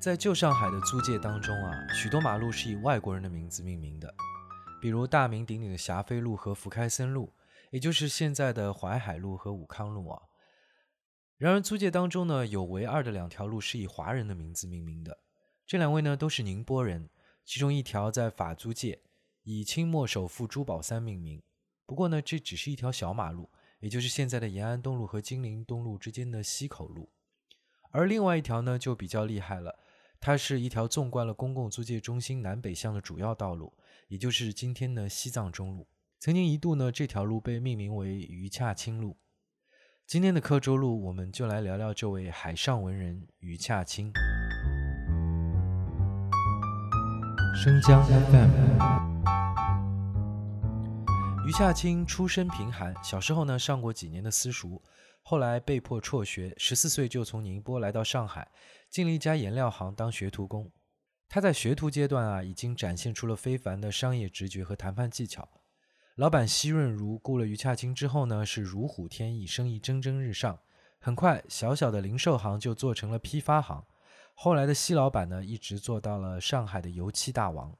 在旧上海的租界当中啊，许多马路是以外国人的名字命名的，比如大名鼎鼎的霞飞路和福开森路，也就是现在的淮海路和武康路啊。然而租界当中呢，有唯二的两条路是以华人的名字命名的，这两位呢都是宁波人，其中一条在法租界以清末首富朱宝三命名。不过呢，这只是一条小马路，也就是现在的延安东路和金陵东路之间的西口路，而另外一条呢就比较厉害了。它是一条纵贯了公共租界中心南北向的主要道路，也就是今天的西藏中路。曾经一度呢，这条路被命名为余洽清路。今天的刻舟路，我们就来聊聊这位海上文人余洽清。生姜 FM。余洽清出身贫寒，小时候呢上过几年的私塾。后来被迫辍学，十四岁就从宁波来到上海，进了一家颜料行当学徒工。他在学徒阶段啊，已经展现出了非凡的商业直觉和谈判技巧。老板奚润如雇了余洽清之后呢，是如虎添翼，生意蒸蒸日上。很快，小小的零售行就做成了批发行。后来的奚老板呢，一直做到了上海的油漆大王。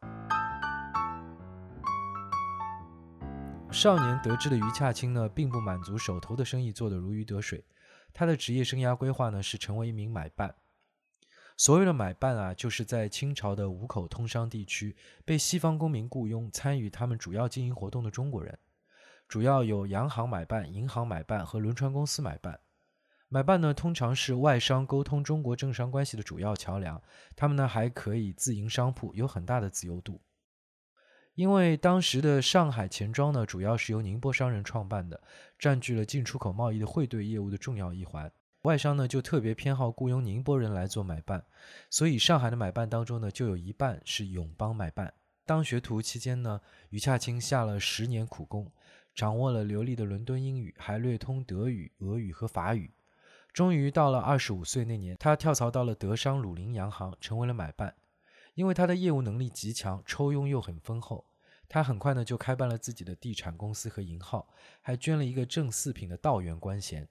少年得志的余洽清呢，并不满足手头的生意做得如鱼得水，他的职业生涯规划呢是成为一名买办。所谓的买办啊，就是在清朝的五口通商地区被西方公民雇佣参与他们主要经营活动的中国人，主要有洋行买办、银行买办和轮船公司买办。买办呢，通常是外商沟通中国政商关系的主要桥梁，他们呢还可以自营商铺，有很大的自由度。因为当时的上海钱庄呢，主要是由宁波商人创办的，占据了进出口贸易的汇兑业务的重要一环。外商呢就特别偏好雇佣宁波人来做买办，所以上海的买办当中呢，就有一半是永邦买办。当学徒期间呢，余洽清下了十年苦功，掌握了流利的伦敦英语，还略通德语、俄语和法语。终于到了二十五岁那年，他跳槽到了德商鲁林洋行，成为了买办。因为他的业务能力极强，抽佣又很丰厚。他很快呢就开办了自己的地产公司和银号，还捐了一个正四品的道员官衔。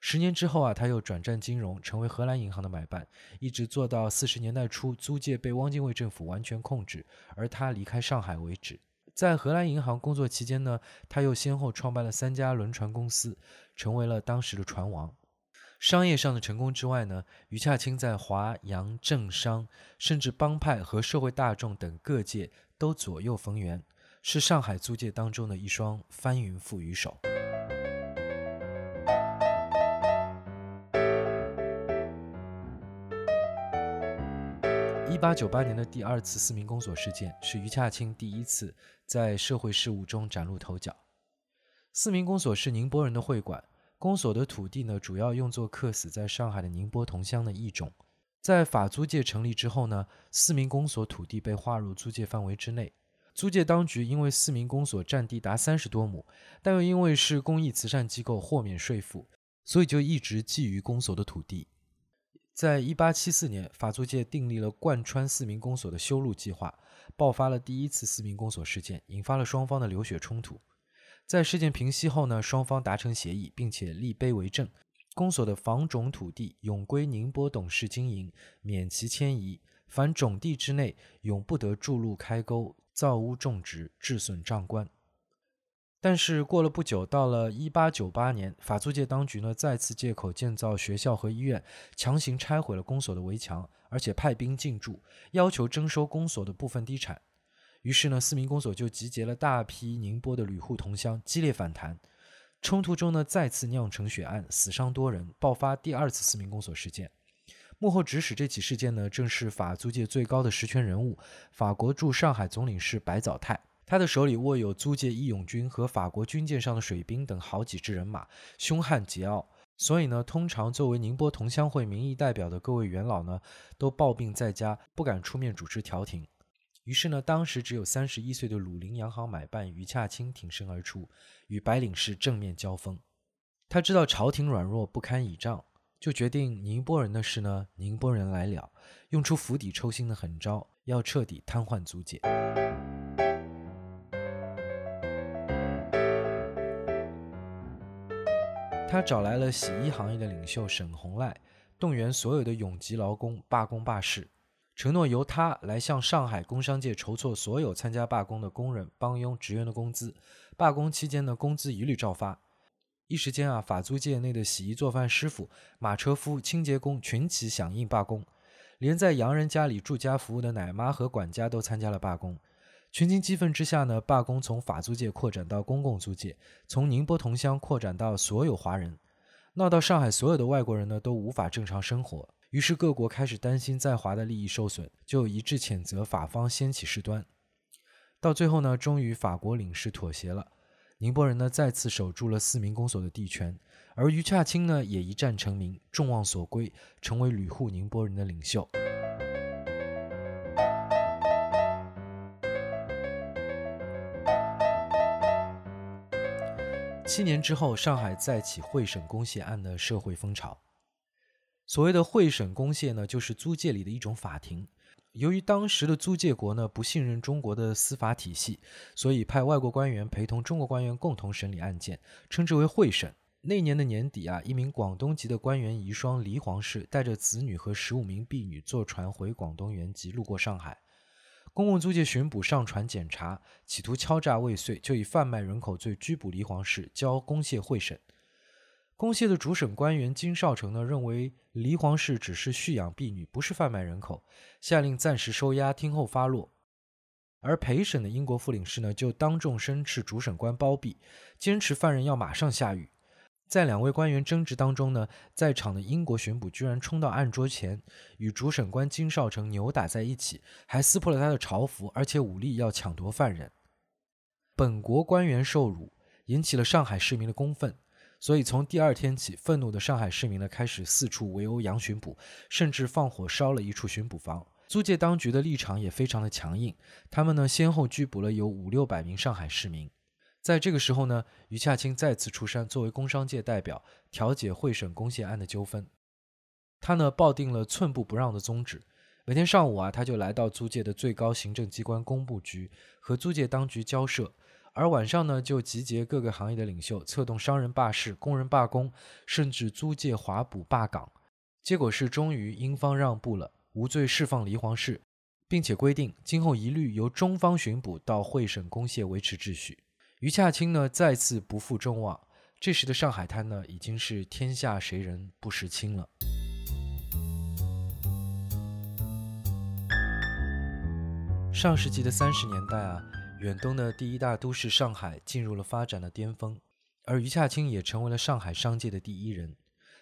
十年之后啊，他又转战金融，成为荷兰银行的买办，一直做到四十年代初租界被汪精卫政府完全控制，而他离开上海为止。在荷兰银行工作期间呢，他又先后创办了三家轮船公司，成为了当时的船王。商业上的成功之外呢，余洽清在华洋政商，甚至帮派和社会大众等各界都左右逢源。是上海租界当中的一双翻云覆雨手。一八九八年的第二次四民公所事件，是余洽清第一次在社会事务中崭露头角。四民公所是宁波人的会馆，公所的土地呢，主要用作客死在上海的宁波同乡的义种。在法租界成立之后呢，四民公所土地被划入租界范围之内。租界当局因为四民公所占地达三十多亩，但又因为是公益慈善机构，豁免税负，所以就一直觊觎公所的土地。在一八七四年，法租界订立了贯穿四民公所的修路计划，爆发了第一次四民公所事件，引发了双方的流血冲突。在事件平息后呢，双方达成协议，并且立碑为证：公所的房种土地永归宁波董事经营，免其迁移；凡种地之内，永不得筑路开沟。造屋种植，致损账官。但是过了不久，到了一八九八年，法租界当局呢再次借口建造学校和医院，强行拆毁了公所的围墙，而且派兵进驻，要求征收公所的部分地产。于是呢，四民公所就集结了大批宁波的旅户同乡，激烈反弹。冲突中呢，再次酿成血案，死伤多人，爆发第二次四民公所事件。幕后指使这起事件呢，正是法租界最高的实权人物——法国驻上海总领事白藻泰。他的手里握有租界义勇军和法国军舰上的水兵等好几支人马，凶悍桀骜。所以呢，通常作为宁波同乡会民意代表的各位元老呢，都抱病在家，不敢出面主持调停。于是呢，当时只有三十一岁的鲁林洋行买办余洽清挺身而出，与白领士正面交锋。他知道朝廷软弱不堪倚仗。就决定宁波人的事呢，宁波人来了，用出釜底抽薪的狠招，要彻底瘫痪租界。他找来了洗衣行业的领袖沈洪赖，动员所有的永吉劳工罢工罢市。承诺由他来向上海工商界筹措所有参加罢工的工人、帮佣、职员的工资。罢工期间呢，工资一律照发。一时间啊，法租界内的洗衣做饭师傅、马车夫、清洁工群起响应罢工，连在洋人家里住家服务的奶妈和管家都参加了罢工。群情激愤之下呢，罢工从法租界扩展到公共租界，从宁波同乡扩展到所有华人，闹到上海所有的外国人呢都无法正常生活。于是各国开始担心在华的利益受损，就一致谴责法方掀起事端。到最后呢，终于法国领事妥协了，宁波人呢再次守住了四民公所的地权，而余洽清呢也一战成名，众望所归，成为旅沪宁波人的领袖。七年之后，上海再起会审公械案的社会风潮。所谓的会审公械呢，就是租界里的一种法庭。由于当时的租界国呢不信任中国的司法体系，所以派外国官员陪同中国官员共同审理案件，称之为会审。那年的年底啊，一名广东籍的官员遗孀黎皇氏带着子女和十五名婢女坐船回广东原籍，路过上海。公共租界巡捕上船检查，企图敲诈未遂，就以贩卖人口罪拘捕黎皇氏，交公械会审。公械的主审官员金少成呢，认为黎皇氏只是蓄养婢女，不是贩卖人口，下令暂时收押，听候发落。而陪审的英国副领事呢，就当众申斥主审官包庇，坚持犯人要马上下狱。在两位官员争执当中呢，在场的英国巡捕居然冲到案桌前，与主审官金少成扭打在一起，还撕破了他的朝服，而且武力要抢夺犯人。本国官员受辱，引起了上海市民的公愤。所以从第二天起，愤怒的上海市民呢开始四处围殴杨巡捕，甚至放火烧了一处巡捕房。租界当局的立场也非常的强硬，他们呢先后拘捕了有五六百名上海市民。在这个时候呢，余洽清再次出山，作为工商界代表调解会审公械案的纠纷。他呢抱定了寸步不让的宗旨，每天上午啊他就来到租界的最高行政机关工部局和租界当局交涉。而晚上呢，就集结各个行业的领袖，策动商人罢市、工人罢工，甚至租界华捕罢岗。结果是，终于英方让步了，无罪释放黎皇室，并且规定今后一律由中方巡捕到会审公械维持秩序。余洽清呢，再次不负众望。这时的上海滩呢，已经是天下谁人不识清了。上世纪的三十年代啊。远东的第一大都市上海进入了发展的巅峰，而余洽清也成为了上海商界的第一人。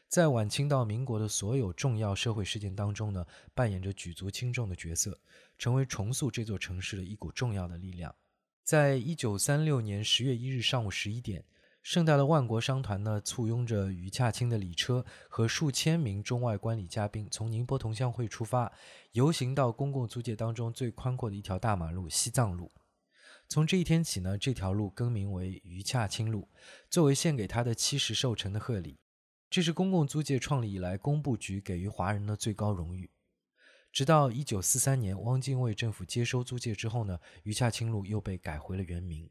在晚清到民国的所有重要社会事件当中呢，扮演着举足轻重的角色，成为重塑这座城市的一股重要的力量。在一九三六年十月一日上午十一点，盛大的万国商团呢，簇拥着余洽清的礼车和数千名中外观礼嘉宾，从宁波同乡会出发，游行到公共租界当中最宽阔的一条大马路——西藏路。从这一天起呢，这条路更名为余洽清路，作为献给他的七十寿辰的贺礼。这是公共租界创立以来工部局给予华人的最高荣誉。直到一九四三年，汪精卫政府接收租界之后呢，余洽清路又被改回了原名。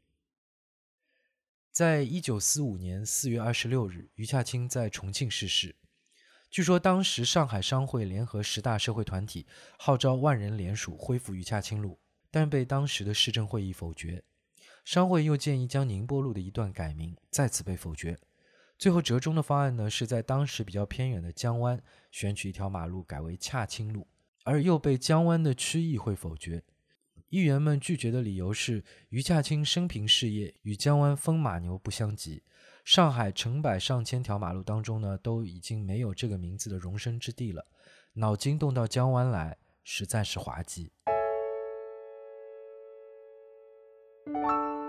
在一九四五年四月二十六日，余洽清在重庆逝世。据说当时上海商会联合十大社会团体，号召万人联署恢复余洽清路。但被当时的市政会议否决，商会又建议将宁波路的一段改名，再次被否决。最后折中的方案呢，是在当时比较偏远的江湾选取一条马路改为洽清路，而又被江湾的区议会否决。议员们拒绝的理由是，余洽清生平事业与江湾风马牛不相及，上海成百上千条马路当中呢，都已经没有这个名字的容身之地了。脑筋动到江湾来，实在是滑稽。Música